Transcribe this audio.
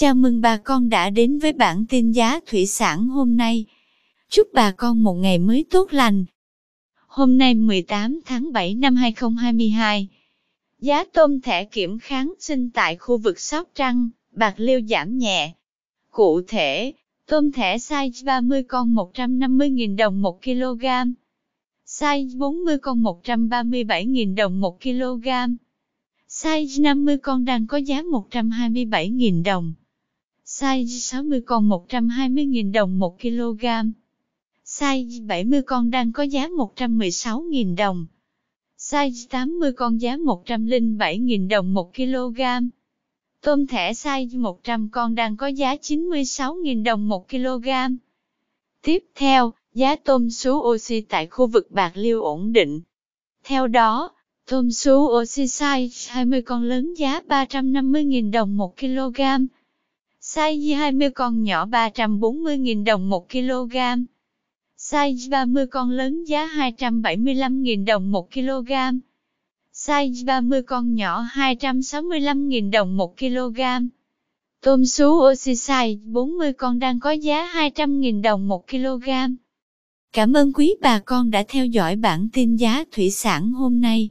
Chào mừng bà con đã đến với bản tin giá thủy sản hôm nay. Chúc bà con một ngày mới tốt lành. Hôm nay 18 tháng 7 năm 2022, giá tôm thẻ kiểm kháng sinh tại khu vực Sóc Trăng, Bạc Liêu giảm nhẹ. Cụ thể, tôm thẻ size 30 con 150.000 đồng 1 kg, size 40 con 137.000 đồng 1 kg, size 50 con đang có giá 127.000 đồng, size 60 con 120.000 đồng 1 kg, size 70 con đang có giá 116.000 đồng, size 80 con giá 107.000 đồng 1 kg. Tôm thẻ size 100 con đang có giá 96.000 đồng 1 kg. Tiếp theo, giá tôm sú oxy tại khu vực Bạc Liêu ổn định. Theo đó, tôm sú oxy size 20 con lớn giá 350.000 đồng 1 kg. Size 20 con nhỏ 340.000 đồng 1 kg. Size 30 con lớn giá 275.000 đồng 1 kg. Size 30 con nhỏ 265.000 đồng 1 kg. Tôm sú oxy size 40 con đang có giá 200.000 đồng 1 kg. Cảm ơn quý bà con đã theo dõi bản tin giá thủy sản hôm nay.